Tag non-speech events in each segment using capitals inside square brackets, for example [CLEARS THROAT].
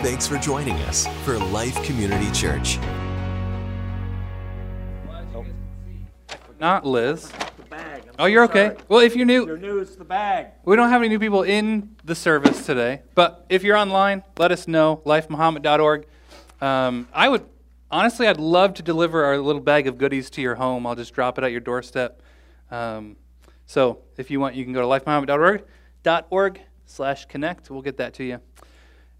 Thanks for joining us for Life Community Church. Not Liz. The bag. I'm Oh, you're okay. Well, if you're You're new, new, it's the bag. we don't have any new people in the service today. But if you're online, let us know. LifeMahomet.org. Um, I would honestly, I'd love to deliver our little bag of goodies to your home. I'll just drop it at your doorstep. Um, so if you want, you can go to lifemahomet.org .org slash connect. We'll get that to you.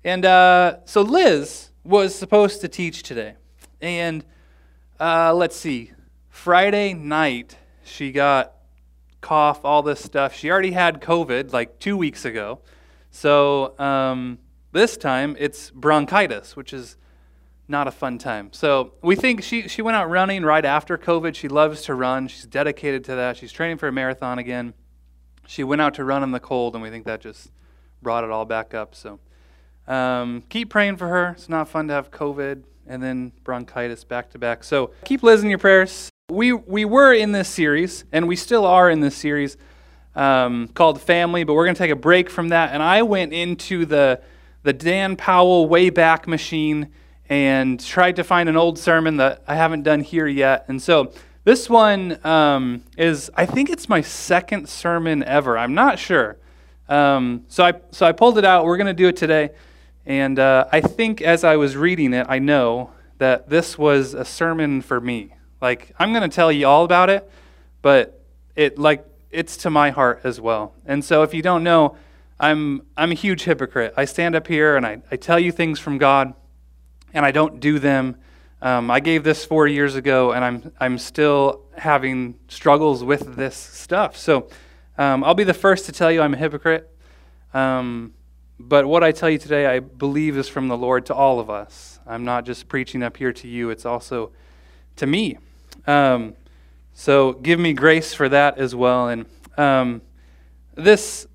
And uh, so Liz was supposed to teach today. And uh, let's see, Friday night, she got cough, all this stuff. She already had COVID like two weeks ago. So um, this time it's bronchitis, which is not a fun time. So we think she, she went out running right after COVID. She loves to run, she's dedicated to that. She's training for a marathon again. She went out to run in the cold, and we think that just brought it all back up. So um, keep praying for her. It's not fun to have COVID and then bronchitis back to back. So keep in your prayers. We, we were in this series, and we still are in this series um, called Family, but we're going to take a break from that. And I went into the, the Dan Powell Wayback Machine and tried to find an old sermon that I haven't done here yet. And so this one um, is, I think it's my second sermon ever. I'm not sure. Um, so, I, so I pulled it out. We're going to do it today. And uh, I think as I was reading it, I know that this was a sermon for me. Like, I'm going to tell you all about it, but it, like, it's to my heart as well. And so if you don't know, I'm, I'm a huge hypocrite. I stand up here and I, I tell you things from God, and I don't do them. Um, I gave this four years ago, and I'm, I'm still having struggles with this stuff. So um, I'll be the first to tell you I'm a hypocrite. Um, but what I tell you today, I believe is from the Lord to all of us. I'm not just preaching up here to you, it's also to me. Um, so give me grace for that as well. And um, this,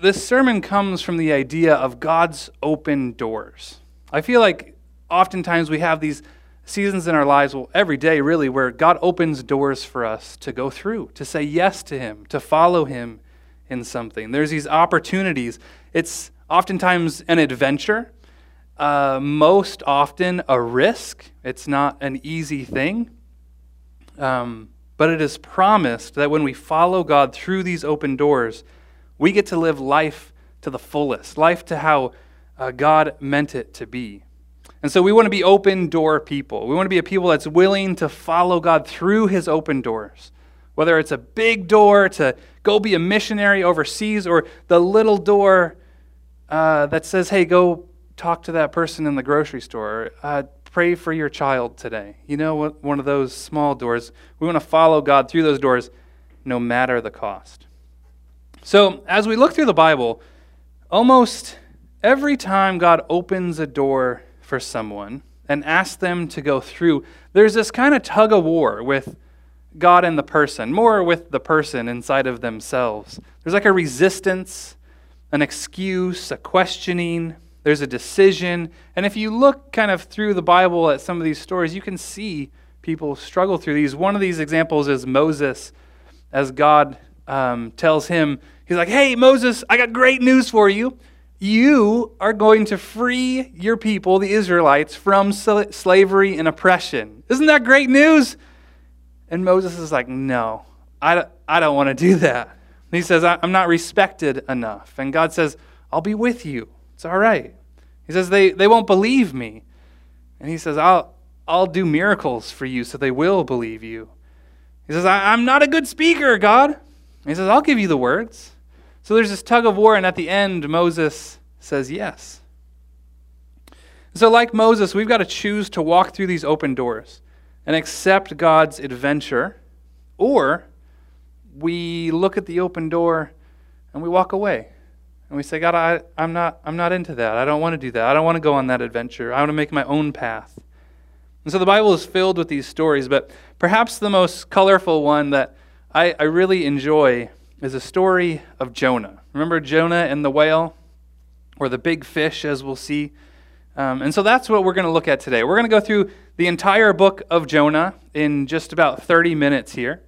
this sermon comes from the idea of God's open doors. I feel like oftentimes we have these seasons in our lives, well, every day really, where God opens doors for us to go through, to say yes to Him, to follow Him in something. There's these opportunities. It's oftentimes an adventure, uh, most often a risk. It's not an easy thing. Um, but it is promised that when we follow God through these open doors, we get to live life to the fullest, life to how uh, God meant it to be. And so we want to be open door people. We want to be a people that's willing to follow God through his open doors. Whether it's a big door to go be a missionary overseas or the little door uh, that says, hey, go talk to that person in the grocery store. Uh, pray for your child today. You know, one of those small doors. We want to follow God through those doors no matter the cost. So, as we look through the Bible, almost every time God opens a door for someone and asks them to go through, there's this kind of tug of war with God and the person, more with the person inside of themselves. There's like a resistance, an excuse, a questioning, there's a decision. And if you look kind of through the Bible at some of these stories, you can see people struggle through these. One of these examples is Moses, as God um, tells him, He's like, Hey, Moses, I got great news for you. You are going to free your people, the Israelites, from sl- slavery and oppression. Isn't that great news? And Moses is like, No, I I don't want to do that. He says, I'm not respected enough. And God says, I'll be with you. It's all right. He says, they, they won't believe me. And he says, I'll, I'll do miracles for you so they will believe you. He says, I, am not a good speaker, God. And he says, I'll give you the words. So there's this tug of war, and at the end, Moses says yes. So, like Moses, we've got to choose to walk through these open doors and accept God's adventure, or we look at the open door and we walk away. And we say, God, I, I'm, not, I'm not into that. I don't want to do that. I don't want to go on that adventure. I want to make my own path. And so the Bible is filled with these stories, but perhaps the most colorful one that I, I really enjoy is a story of Jonah. Remember Jonah and the whale, or the big fish, as we'll see? Um, and so that's what we're going to look at today. We're going to go through the entire book of Jonah in just about 30 minutes here.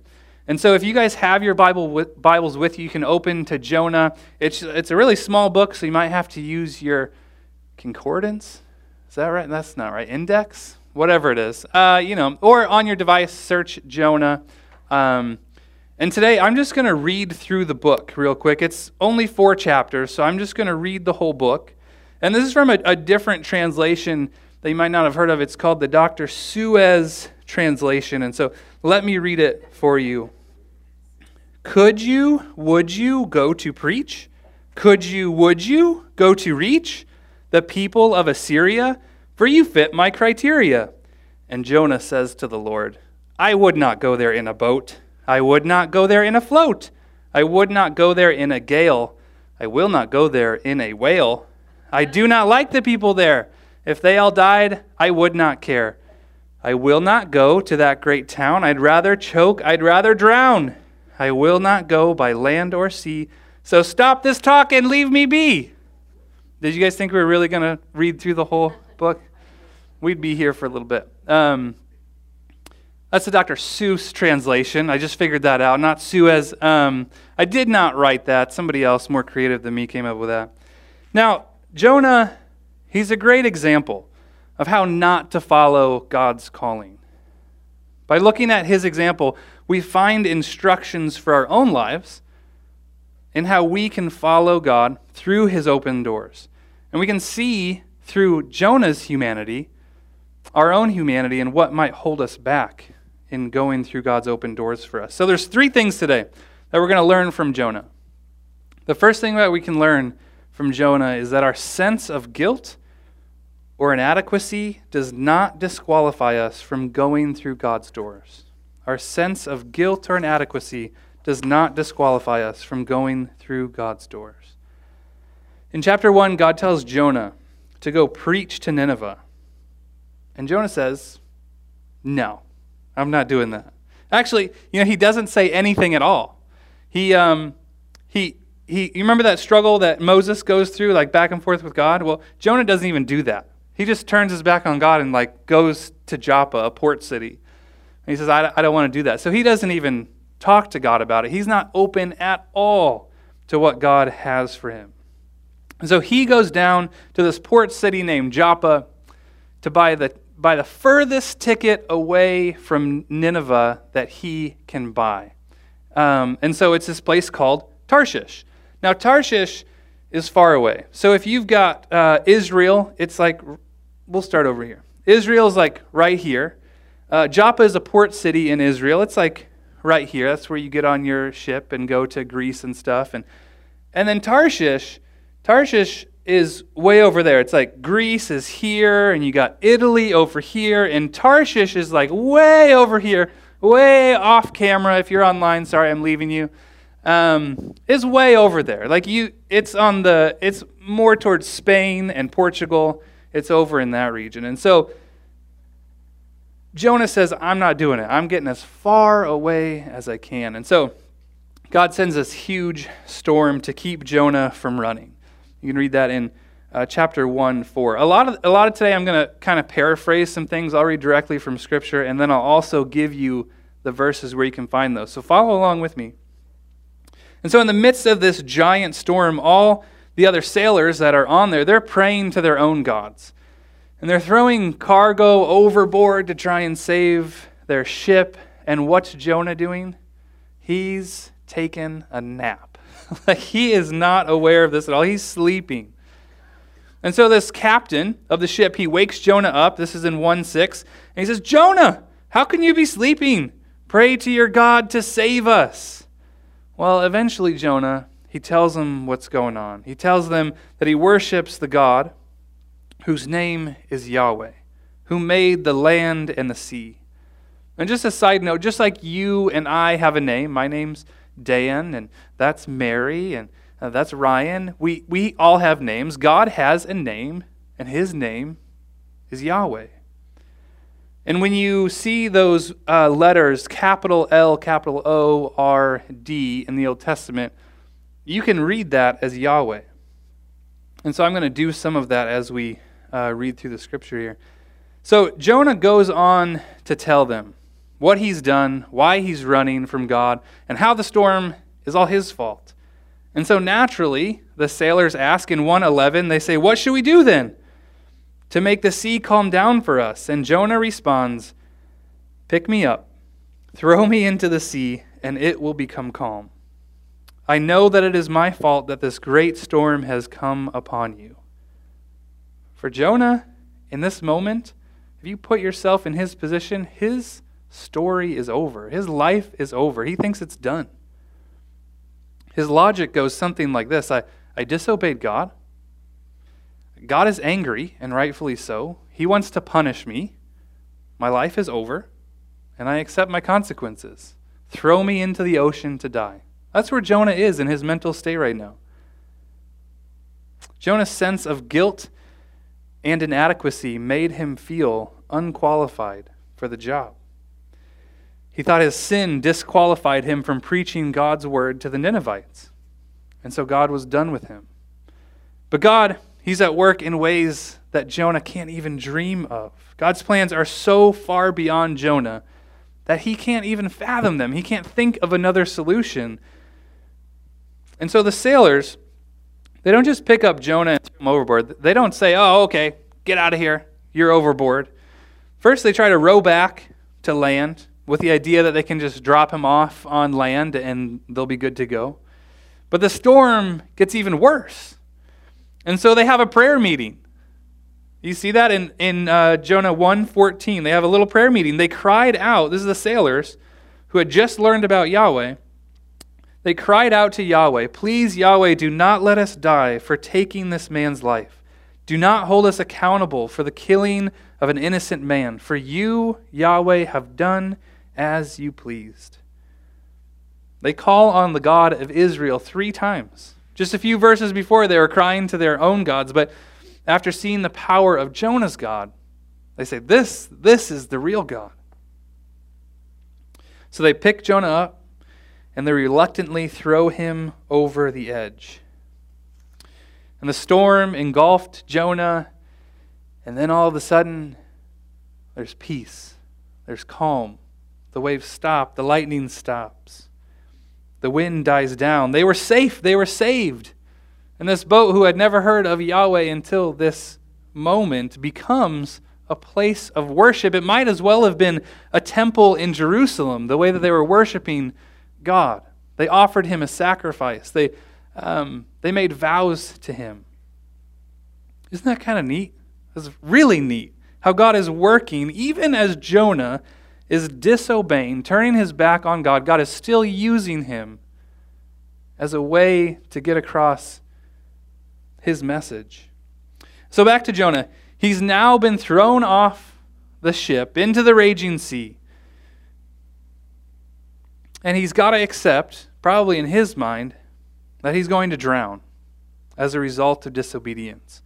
And so if you guys have your Bible with, Bibles with you, you can open to Jonah. It's, it's a really small book, so you might have to use your concordance. Is that right? That's not right. Index? Whatever it is. Uh, you know, or on your device, search Jonah. Um, and today I'm just going to read through the book real quick. It's only four chapters, so I'm just going to read the whole book. And this is from a, a different translation that you might not have heard of. It's called the Dr. Suez translation. And so let me read it for you. Could you, would you go to preach? Could you, would you go to reach the people of Assyria? For you fit my criteria. And Jonah says to the Lord, I would not go there in a boat. I would not go there in a float. I would not go there in a gale. I will not go there in a whale. I do not like the people there. If they all died, I would not care. I will not go to that great town. I'd rather choke, I'd rather drown. I will not go by land or sea. So stop this talk and leave me be. Did you guys think we were really going to read through the whole book? We'd be here for a little bit. Um, that's the Dr. Seuss translation. I just figured that out. Not Suez. Um, I did not write that. Somebody else more creative than me came up with that. Now, Jonah, he's a great example of how not to follow God's calling. By looking at his example, we find instructions for our own lives in how we can follow God through his open doors. And we can see through Jonah's humanity our own humanity and what might hold us back in going through God's open doors for us. So there's three things today that we're going to learn from Jonah. The first thing that we can learn from Jonah is that our sense of guilt or inadequacy does not disqualify us from going through God's doors. Our sense of guilt or inadequacy does not disqualify us from going through God's doors. In chapter 1, God tells Jonah to go preach to Nineveh. And Jonah says, No, I'm not doing that. Actually, you know, he doesn't say anything at all. He, um, he, he, you remember that struggle that Moses goes through, like back and forth with God? Well, Jonah doesn't even do that. He just turns his back on God and like goes to Joppa, a port city. And he says, I, I don't want to do that. So he doesn't even talk to God about it. He's not open at all to what God has for him. And so he goes down to this port city named Joppa to buy the buy the furthest ticket away from Nineveh that he can buy. Um, and so it's this place called Tarshish. Now, Tarshish is far away. So if you've got uh, Israel, it's like, we'll start over here. Israel's like right here. Uh, Joppa is a port city in Israel. It's like right here. That's where you get on your ship and go to Greece and stuff. And, and then Tarshish, Tarshish is way over there. It's like Greece is here, and you got Italy over here, and Tarshish is like way over here, way off camera. If you're online, sorry, I'm leaving you. Um, is way over there. Like you, it's on the, it's more towards Spain and Portugal. It's over in that region, and so Jonah says, "I'm not doing it. I'm getting as far away as I can." And so God sends this huge storm to keep Jonah from running. You can read that in uh, chapter 1, 4. A lot, of, a lot of today, I'm going to kind of paraphrase some things. I'll read directly from Scripture, and then I'll also give you the verses where you can find those. So follow along with me. And so, in the midst of this giant storm, all the other sailors that are on there, they're praying to their own gods. And they're throwing cargo overboard to try and save their ship. And what's Jonah doing? He's taken a nap. [LAUGHS] like he is not aware of this at all. He's sleeping. And so this captain of the ship, he wakes Jonah up. This is in 1 6. And he says, Jonah, how can you be sleeping? Pray to your God to save us. Well, eventually, Jonah, he tells them what's going on. He tells them that he worships the God whose name is Yahweh, who made the land and the sea. And just a side note, just like you and I have a name, my name's Dan, and that's Mary, and uh, that's Ryan. We, we all have names. God has a name, and his name is Yahweh. And when you see those uh, letters, capital L, capital O, R, D, in the Old Testament, you can read that as Yahweh. And so I'm going to do some of that as we uh, read through the scripture here. So Jonah goes on to tell them what he's done, why he's running from God, and how the storm is all his fault. And so naturally, the sailors ask in 111, they say, What should we do then? to make the sea calm down for us. And Jonah responds, Pick me up, throw me into the sea, and it will become calm. I know that it is my fault that this great storm has come upon you. For Jonah, in this moment, if you put yourself in his position, his story is over. His life is over. He thinks it's done. His logic goes something like this I, I disobeyed God. God is angry, and rightfully so. He wants to punish me. My life is over, and I accept my consequences. Throw me into the ocean to die. That's where Jonah is in his mental state right now. Jonah's sense of guilt and inadequacy made him feel unqualified for the job. He thought his sin disqualified him from preaching God's word to the Ninevites. And so God was done with him. But God, He's at work in ways that Jonah can't even dream of. God's plans are so far beyond Jonah that he can't even fathom them. He can't think of another solution. And so the sailors, they don't just pick up Jonah and throw him overboard. They don't say, oh, okay, get out of here. You're overboard. First, they try to row back to land with the idea that they can just drop him off on land and they'll be good to go. But the storm gets even worse. And so they have a prayer meeting. You see that in, in uh, Jonah 1.14. They have a little prayer meeting. They cried out. This is the sailors who had just learned about Yahweh. They cried out to Yahweh, Please, Yahweh, do not let us die for taking this man's life. Do not hold us accountable for the killing of an innocent man, for you, Yahweh, have done as you pleased. They call on the God of Israel three times. Just a few verses before, they were crying to their own gods, but after seeing the power of Jonah's God, they say, This, this is the real God. So they pick Jonah up and they reluctantly throw him over the edge. And the storm engulfed Jonah, and then all of a sudden, there's peace, there's calm. The waves stop, the lightning stops. The wind dies down. They were safe, they were saved. And this boat, who had never heard of Yahweh until this moment, becomes a place of worship. It might as well have been a temple in Jerusalem, the way that they were worshiping God. They offered him a sacrifice, they, um, they made vows to him. Isn't that kind of neat? That's really neat how God is working, even as Jonah is disobeying, turning his back on God, God is still using him as a way to get across his message. So back to Jonah. He's now been thrown off the ship into the raging sea. And he's got to accept, probably in his mind, that he's going to drown as a result of disobedience.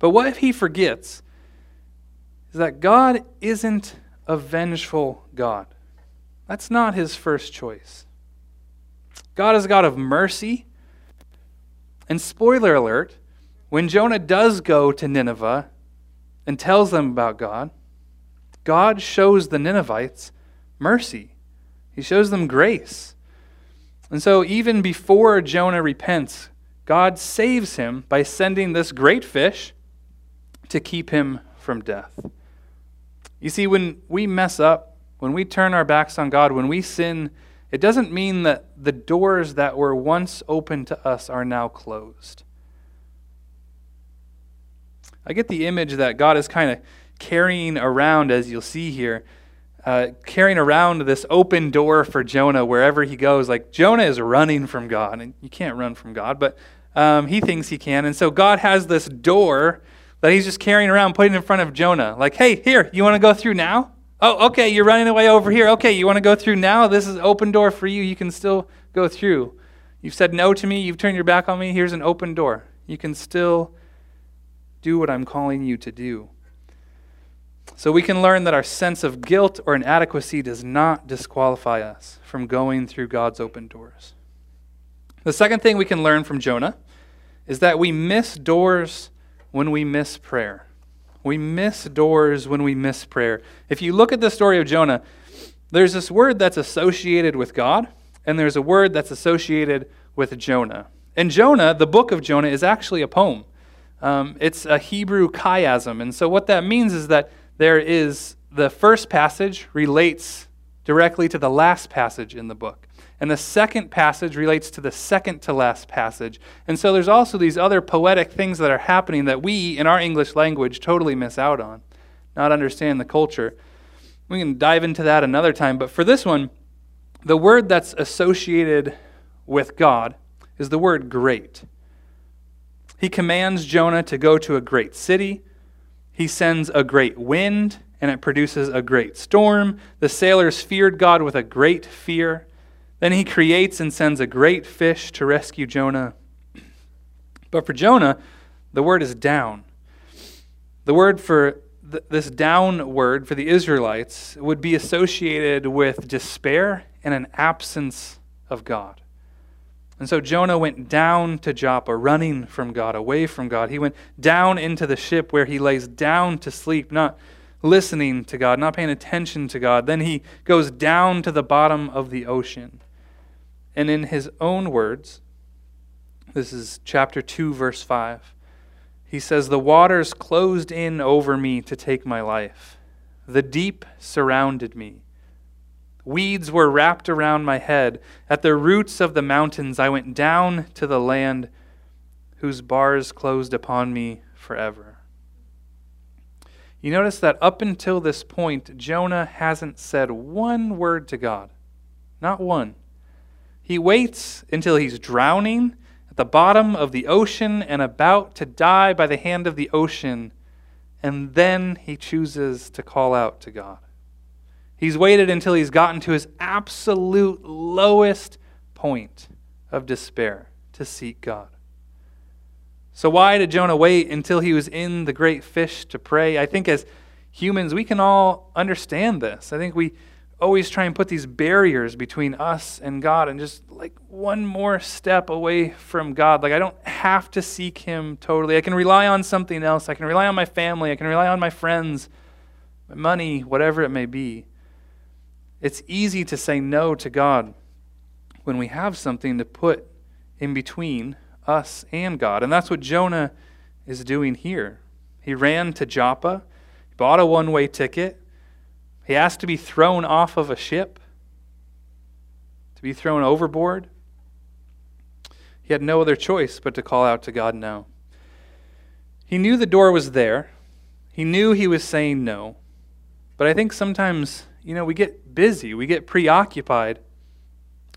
But what if he forgets is that God isn't a vengeful God. That's not his first choice. God is a God of mercy. And spoiler alert, when Jonah does go to Nineveh and tells them about God, God shows the Ninevites mercy. He shows them grace. And so, even before Jonah repents, God saves him by sending this great fish to keep him from death. You see, when we mess up, when we turn our backs on God, when we sin, it doesn't mean that the doors that were once open to us are now closed. I get the image that God is kind of carrying around, as you'll see here, uh, carrying around this open door for Jonah wherever he goes. Like Jonah is running from God, and you can't run from God, but um, he thinks he can. And so God has this door that he's just carrying around, putting in front of Jonah. Like, hey, here, you want to go through now? Oh, okay, you're running away over here. Okay, you want to go through now? This is open door for you. You can still go through. You've said no to me. You've turned your back on me. Here's an open door. You can still do what I'm calling you to do. So we can learn that our sense of guilt or inadequacy does not disqualify us from going through God's open doors. The second thing we can learn from Jonah is that we miss doors when we miss prayer. We miss doors when we miss prayer. If you look at the story of Jonah, there's this word that's associated with God, and there's a word that's associated with Jonah. And Jonah, the book of Jonah, is actually a poem. Um, it's a Hebrew chiasm. And so what that means is that there is the first passage relates directly to the last passage in the book. And the second passage relates to the second to last passage. And so there's also these other poetic things that are happening that we, in our English language, totally miss out on, not understand the culture. We can dive into that another time. But for this one, the word that's associated with God is the word great. He commands Jonah to go to a great city. He sends a great wind, and it produces a great storm. The sailors feared God with a great fear. Then he creates and sends a great fish to rescue Jonah. But for Jonah, the word is down. The word for th- this down word for the Israelites would be associated with despair and an absence of God. And so Jonah went down to Joppa, running from God, away from God. He went down into the ship where he lays down to sleep, not listening to God, not paying attention to God. Then he goes down to the bottom of the ocean. And in his own words, this is chapter 2, verse 5, he says, The waters closed in over me to take my life, the deep surrounded me. Weeds were wrapped around my head. At the roots of the mountains, I went down to the land whose bars closed upon me forever. You notice that up until this point, Jonah hasn't said one word to God. Not one. He waits until he's drowning at the bottom of the ocean and about to die by the hand of the ocean, and then he chooses to call out to God. He's waited until he's gotten to his absolute lowest point of despair to seek God. So, why did Jonah wait until he was in the great fish to pray? I think as humans, we can all understand this. I think we always try and put these barriers between us and God and just like one more step away from God. Like, I don't have to seek Him totally. I can rely on something else. I can rely on my family. I can rely on my friends, my money, whatever it may be. It's easy to say no to God when we have something to put in between us and God. And that's what Jonah is doing here. He ran to Joppa, bought a one way ticket. He asked to be thrown off of a ship, to be thrown overboard. He had no other choice but to call out to God no. He knew the door was there. He knew he was saying no. But I think sometimes, you know, we get busy, we get preoccupied.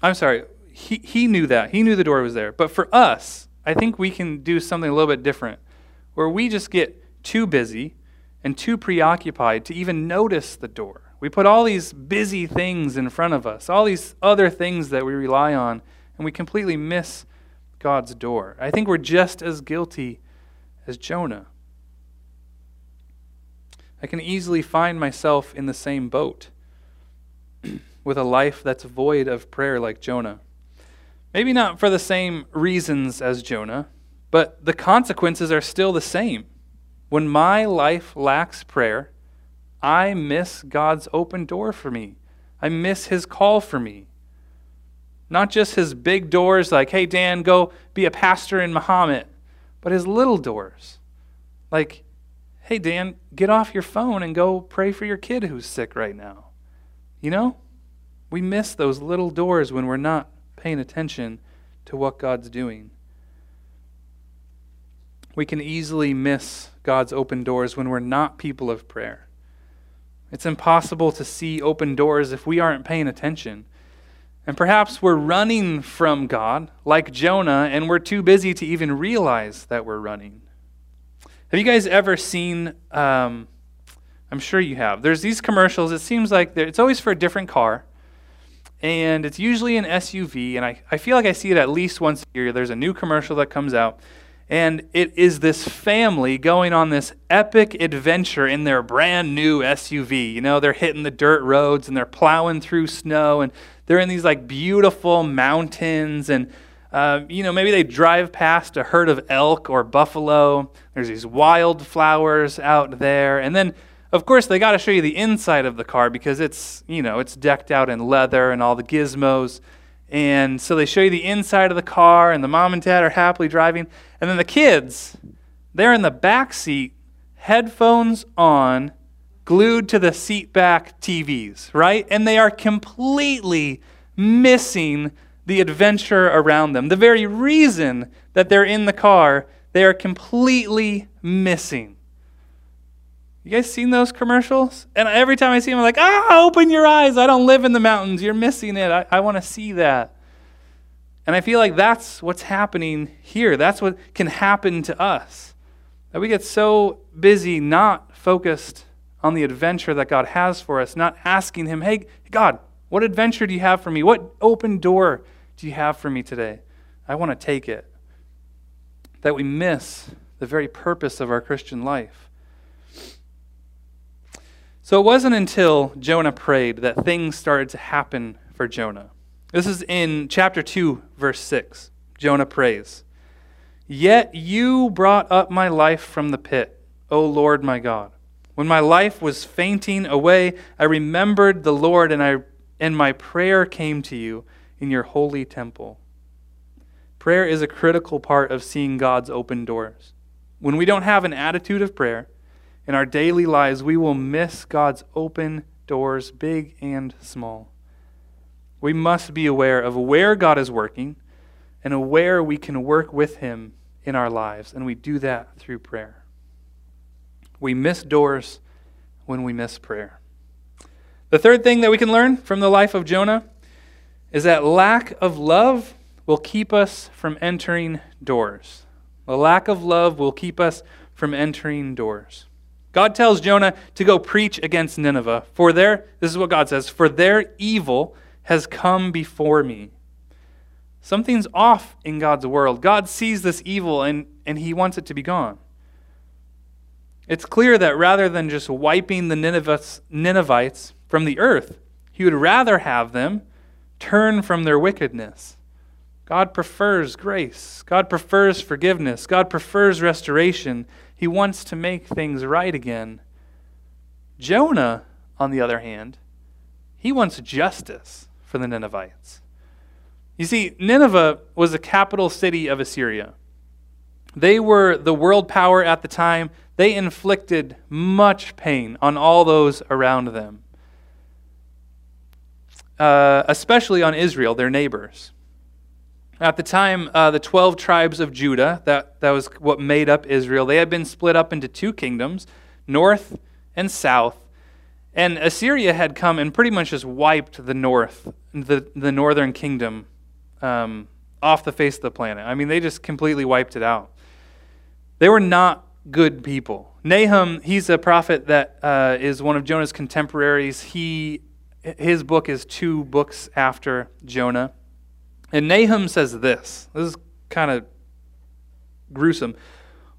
I'm sorry, he, he knew that. He knew the door was there. But for us, I think we can do something a little bit different where we just get too busy and too preoccupied to even notice the door. We put all these busy things in front of us, all these other things that we rely on, and we completely miss God's door. I think we're just as guilty as Jonah. I can easily find myself in the same boat with a life that's void of prayer like Jonah. Maybe not for the same reasons as Jonah, but the consequences are still the same. When my life lacks prayer, I miss God's open door for me. I miss his call for me. Not just his big doors like, hey, Dan, go be a pastor in Mahomet, but his little doors. Like, hey, Dan, get off your phone and go pray for your kid who's sick right now. You know? We miss those little doors when we're not paying attention to what God's doing. We can easily miss God's open doors when we're not people of prayer. It's impossible to see open doors if we aren't paying attention. And perhaps we're running from God, like Jonah, and we're too busy to even realize that we're running. Have you guys ever seen? Um, I'm sure you have. There's these commercials. It seems like it's always for a different car and it's usually an SUV, and I, I feel like I see it at least once a year. There's a new commercial that comes out, and it is this family going on this epic adventure in their brand new SUV. You know, they're hitting the dirt roads and they're plowing through snow, and they're in these like beautiful mountains, and uh, you know, maybe they drive past a herd of elk or buffalo. There's these wildflowers out there, and then of course, they got to show you the inside of the car because it's, you know, it's decked out in leather and all the gizmos. And so they show you the inside of the car, and the mom and dad are happily driving. And then the kids, They're in the back seat, headphones on, glued to the seat back TVs, right? And they are completely missing the adventure around them. The very reason that they're in the car, they are completely missing. You guys seen those commercials? And every time I see them, I'm like, ah, open your eyes. I don't live in the mountains. You're missing it. I, I want to see that. And I feel like that's what's happening here. That's what can happen to us. That we get so busy not focused on the adventure that God has for us, not asking Him, hey, God, what adventure do you have for me? What open door do you have for me today? I want to take it. That we miss the very purpose of our Christian life. So it wasn't until Jonah prayed that things started to happen for Jonah. This is in chapter 2, verse 6. Jonah prays, Yet you brought up my life from the pit, O Lord my God. When my life was fainting away, I remembered the Lord, and, I, and my prayer came to you in your holy temple. Prayer is a critical part of seeing God's open doors. When we don't have an attitude of prayer in our daily lives, we will miss God's open doors, big and small. We must be aware of where God is working and where we can work with Him in our lives, and we do that through prayer. We miss doors when we miss prayer. The third thing that we can learn from the life of Jonah is that lack of love will keep us from entering doors. The lack of love will keep us from entering doors. God tells Jonah to go preach against Nineveh, for their, this is what God says, for their evil has come before me. Something's off in God's world. God sees this evil and, and he wants it to be gone. It's clear that rather than just wiping the Ninevites from the earth, he would rather have them turn from their wickedness. God prefers grace. God prefers forgiveness. God prefers restoration. He wants to make things right again. Jonah, on the other hand, he wants justice for the Ninevites. You see, Nineveh was the capital city of Assyria. They were the world power at the time. They inflicted much pain on all those around them uh, especially on Israel, their neighbors. At the time, uh, the 12 tribes of Judah, that, that was what made up Israel, they had been split up into two kingdoms, north and south. And Assyria had come and pretty much just wiped the north, the, the northern kingdom, um, off the face of the planet. I mean, they just completely wiped it out. They were not good people. Nahum, he's a prophet that uh, is one of Jonah's contemporaries. He his book is two books after Jonah. And Nahum says this this is kind of gruesome.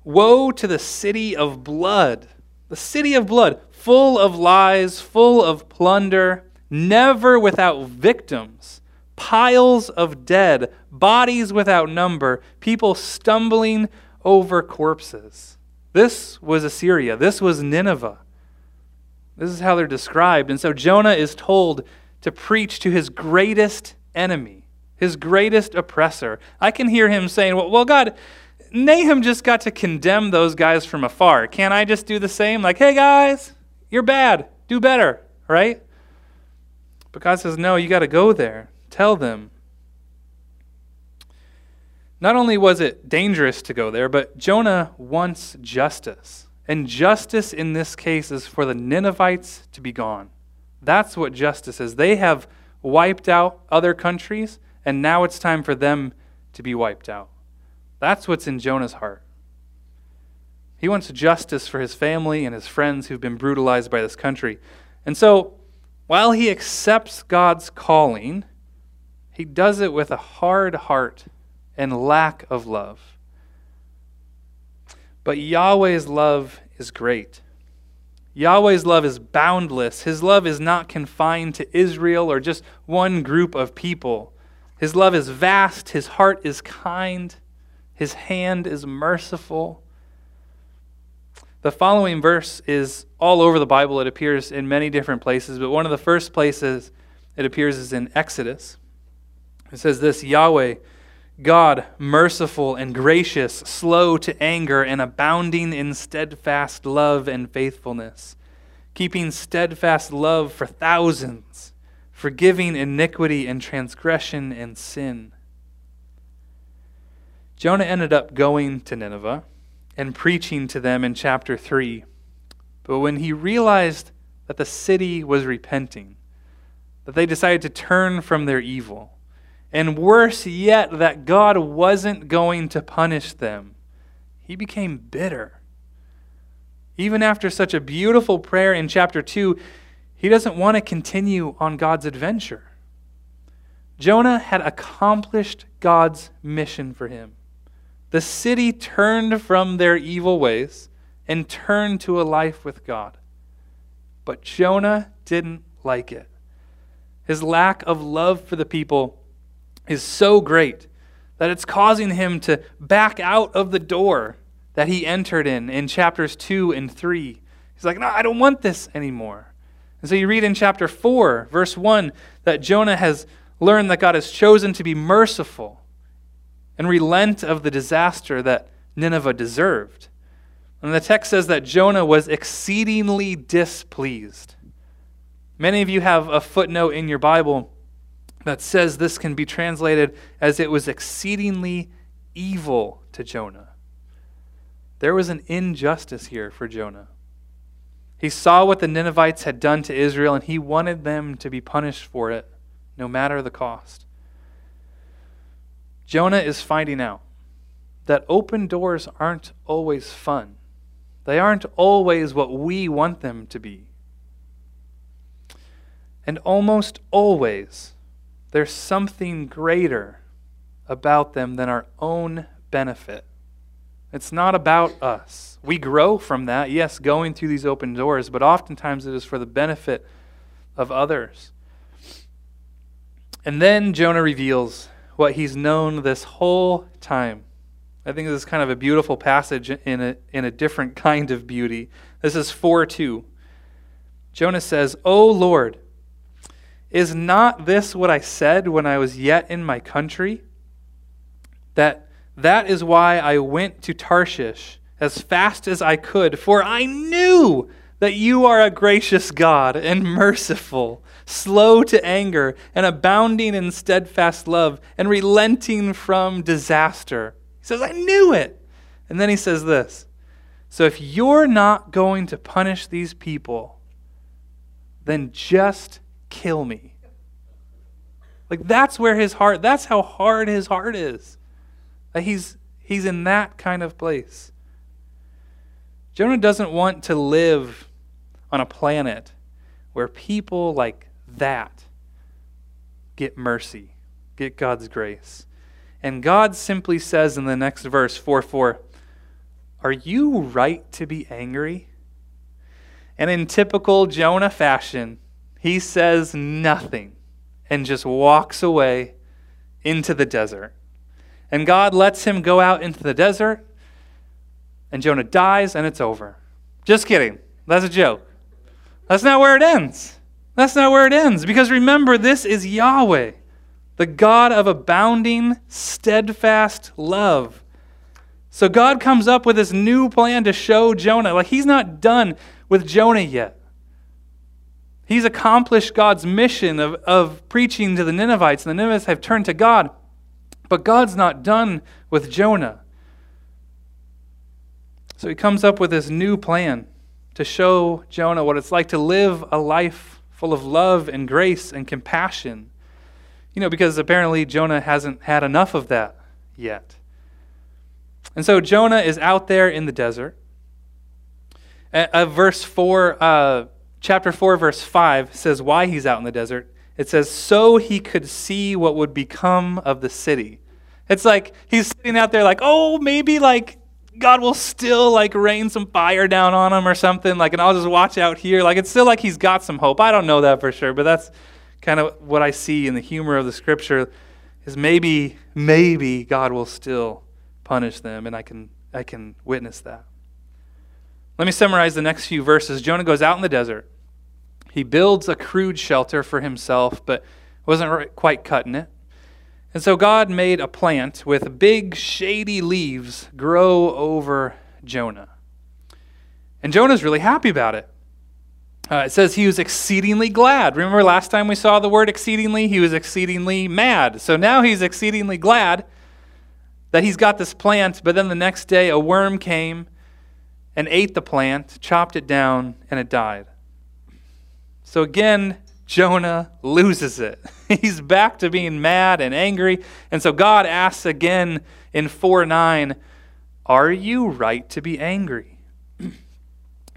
Woe to the city of blood, the city of blood, full of lies, full of plunder, never without victims, piles of dead, bodies without number, people stumbling over corpses. This was Assyria. This was Nineveh. This is how they're described. And so Jonah is told to preach to his greatest enemy, his greatest oppressor. I can hear him saying, Well, well God, Nahum just got to condemn those guys from afar. Can't I just do the same? Like, hey guys, you're bad. Do better, right? But God says, No, you got to go there. Tell them. Not only was it dangerous to go there, but Jonah wants justice. And justice in this case is for the Ninevites to be gone. That's what justice is. They have wiped out other countries, and now it's time for them to be wiped out. That's what's in Jonah's heart. He wants justice for his family and his friends who've been brutalized by this country. And so, while he accepts God's calling, he does it with a hard heart and lack of love. But Yahweh's love is great. Yahweh's love is boundless. His love is not confined to Israel or just one group of people. His love is vast. His heart is kind. His hand is merciful. The following verse is all over the Bible. It appears in many different places, but one of the first places it appears is in Exodus. It says this Yahweh God, merciful and gracious, slow to anger, and abounding in steadfast love and faithfulness, keeping steadfast love for thousands, forgiving iniquity and transgression and sin. Jonah ended up going to Nineveh and preaching to them in chapter 3. But when he realized that the city was repenting, that they decided to turn from their evil, and worse yet, that God wasn't going to punish them, he became bitter. Even after such a beautiful prayer in chapter 2, he doesn't want to continue on God's adventure. Jonah had accomplished God's mission for him. The city turned from their evil ways and turned to a life with God. But Jonah didn't like it. His lack of love for the people is so great that it's causing him to back out of the door that he entered in in chapters 2 and 3. He's like, No, I don't want this anymore. And so you read in chapter 4, verse 1, that Jonah has learned that God has chosen to be merciful and relent of the disaster that Nineveh deserved. And the text says that Jonah was exceedingly displeased. Many of you have a footnote in your Bible that says this can be translated as it was exceedingly evil to Jonah. There was an injustice here for Jonah. He saw what the Ninevites had done to Israel, and he wanted them to be punished for it, no matter the cost. Jonah is finding out that open doors aren't always fun. They aren't always what we want them to be. And almost always, there's something greater about them than our own benefit. It's not about us. We grow from that, yes, going through these open doors, but oftentimes it is for the benefit of others. And then Jonah reveals what he's known this whole time. I think this is kind of a beautiful passage in a, in a different [LAUGHS] kind of beauty. This is 4 2. Jonah says, O Lord, is not this what I said when I was yet in my country? That that is why I went to Tarshish as fast as I could, for I knew that you are a gracious God and merciful slow to anger, and abounding in steadfast love, and relenting from disaster. He says, I knew it. And then he says this So if you're not going to punish these people, then just kill me. Like that's where his heart, that's how hard his heart is. That he's he's in that kind of place. Jonah doesn't want to live on a planet where people like that get mercy, get God's grace. And God simply says in the next verse, 4 4, Are you right to be angry? And in typical Jonah fashion, he says nothing and just walks away into the desert. And God lets him go out into the desert, and Jonah dies, and it's over. Just kidding. That's a joke. That's not where it ends. That's not where it ends. Because remember, this is Yahweh, the God of abounding, steadfast love. So God comes up with this new plan to show Jonah. Like, he's not done with Jonah yet. He's accomplished God's mission of, of preaching to the Ninevites, and the Ninevites have turned to God. But God's not done with Jonah. So he comes up with this new plan to show Jonah what it's like to live a life full of love and grace and compassion. You know, because apparently Jonah hasn't had enough of that yet. And so Jonah is out there in the desert. Uh, verse 4, uh, chapter 4, verse 5 says why he's out in the desert. It says, so he could see what would become of the city. It's like he's sitting out there, like, oh, maybe like God will still like rain some fire down on him or something. Like, and I'll just watch out here. Like, it's still like he's got some hope. I don't know that for sure, but that's kind of what I see in the humor of the scripture is maybe, maybe God will still punish them, and I can, I can witness that. Let me summarize the next few verses. Jonah goes out in the desert. He builds a crude shelter for himself, but wasn't quite cutting it. And so God made a plant with big, shady leaves grow over Jonah. And Jonah's really happy about it. Uh, it says he was exceedingly glad. Remember last time we saw the word exceedingly? He was exceedingly mad. So now he's exceedingly glad that he's got this plant, but then the next day a worm came and ate the plant, chopped it down, and it died. So again, Jonah loses it. [LAUGHS] He's back to being mad and angry. And so God asks again in 4 9, Are you right to be angry? [CLEARS THROAT]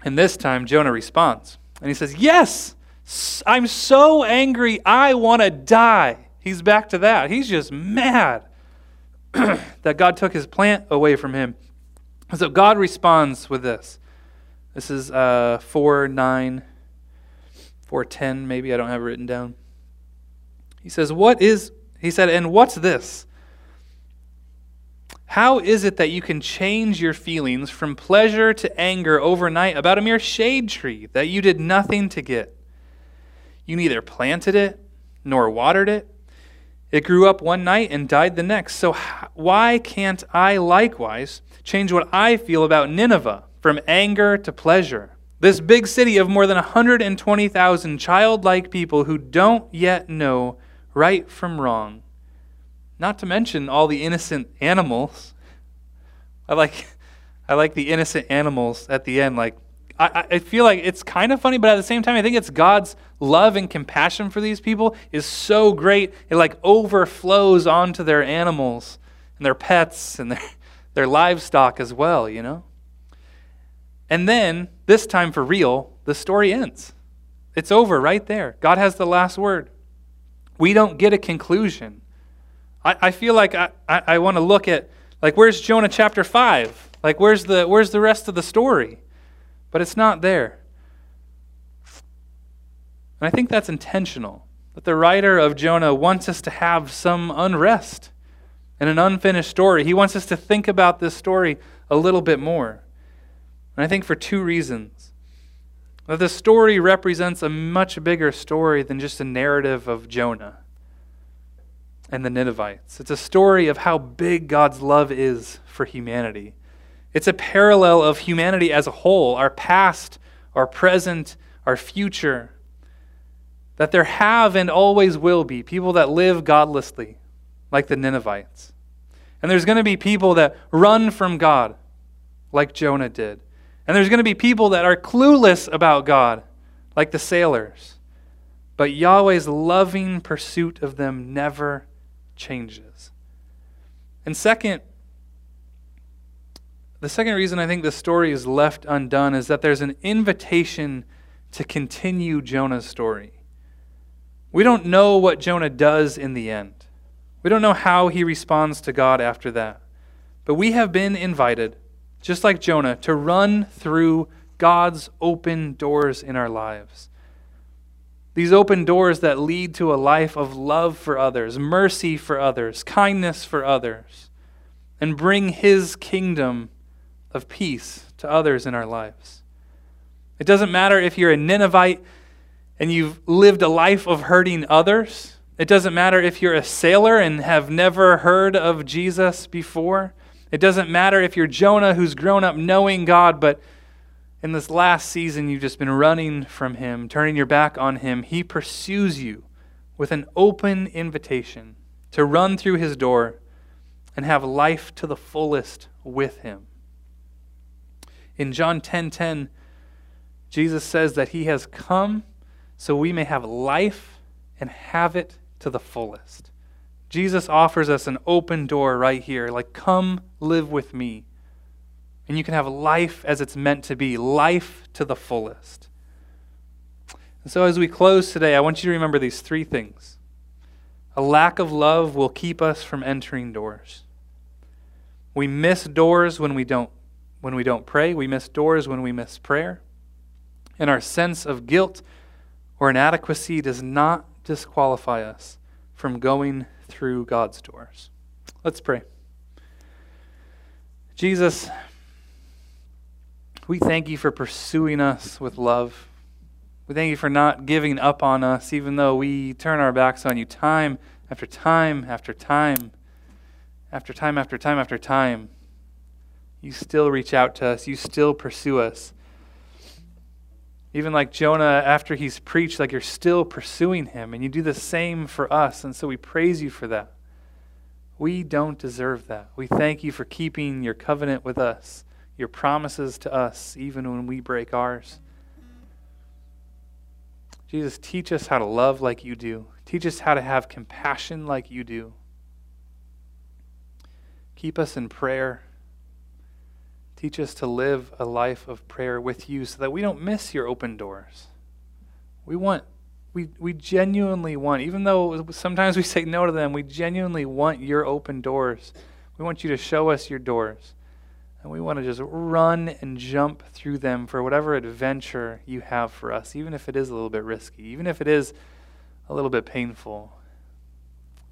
And this time Jonah responds. And he says, Yes, I'm so angry, I want to die. He's back to that. He's just mad [CLEARS THROAT] that God took his plant away from him. So God responds with this. This is uh, 4 9, 4 10, maybe. I don't have it written down. He says, What is, he said, and what's this? How is it that you can change your feelings from pleasure to anger overnight about a mere shade tree that you did nothing to get? You neither planted it nor watered it. It grew up one night and died the next. So why can't I likewise change what I feel about Nineveh from anger to pleasure? This big city of more than 120,000 childlike people who don't yet know right from wrong not to mention all the innocent animals. I like, I like the innocent animals at the end. Like, I, I feel like it's kind of funny, but at the same time, I think it's God's love and compassion for these people is so great. It like overflows onto their animals and their pets and their, [LAUGHS] their livestock as well, you know? And then, this time for real, the story ends. It's over right there. God has the last word. We don't get a conclusion. I, I feel like I, I, I want to look at, like, where's Jonah chapter 5? Like, where's the, where's the rest of the story? But it's not there. And I think that's intentional. That the writer of Jonah wants us to have some unrest and an unfinished story. He wants us to think about this story a little bit more. And I think for two reasons. That the story represents a much bigger story than just a narrative of Jonah and the Ninevites. It's a story of how big God's love is for humanity. It's a parallel of humanity as a whole, our past, our present, our future. That there have and always will be people that live godlessly, like the Ninevites. And there's going to be people that run from God, like Jonah did. And there's going to be people that are clueless about God, like the sailors. But Yahweh's loving pursuit of them never changes. And second, the second reason I think the story is left undone is that there's an invitation to continue Jonah's story. We don't know what Jonah does in the end. We don't know how he responds to God after that. But we have been invited, just like Jonah, to run through God's open doors in our lives. These open doors that lead to a life of love for others, mercy for others, kindness for others, and bring His kingdom of peace to others in our lives. It doesn't matter if you're a Ninevite and you've lived a life of hurting others. It doesn't matter if you're a sailor and have never heard of Jesus before. It doesn't matter if you're Jonah who's grown up knowing God but in this last season, you've just been running from Him, turning your back on Him. He pursues you with an open invitation to run through His door and have life to the fullest with Him. In John 10:10, 10, 10, Jesus says that He has come so we may have life and have it to the fullest. Jesus offers us an open door right here, like, come live with me and you can have life as it's meant to be, life to the fullest. And so, as we close today, I want you to remember these three things. A lack of love will keep us from entering doors. We miss doors when we don't when we don't pray. We miss doors when we miss prayer. And our sense of guilt or inadequacy does not disqualify us from going through God's doors. Let's pray. Jesus, we thank you for pursuing us with love. We thank you for not giving up on us, even though we turn our backs on you time after time after time after time after time after time, you still reach out to us. You still pursue us. Even like Jonah, after he's preached, like you're still pursuing him, and you do the same for us. And so we praise you for that. We don't deserve that. We thank you for keeping your covenant with us, your promises to us, even when we break ours. Jesus, teach us how to love like you do. Teach us how to have compassion like you do. Keep us in prayer. Teach us to live a life of prayer with you so that we don't miss your open doors. We want, we, we genuinely want, even though sometimes we say no to them, we genuinely want your open doors. We want you to show us your doors. And we want to just run and jump through them for whatever adventure you have for us, even if it is a little bit risky, even if it is a little bit painful.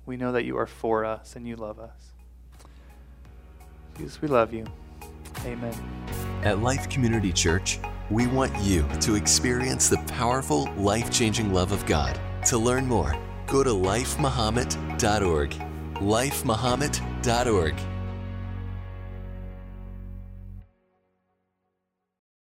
We know that you are for us and you love us. Jesus, we love you. Amen. At Life Community Church, we want you to experience the powerful, life changing love of God. To learn more, go to lifemahomet.org. LifeMahomet.org.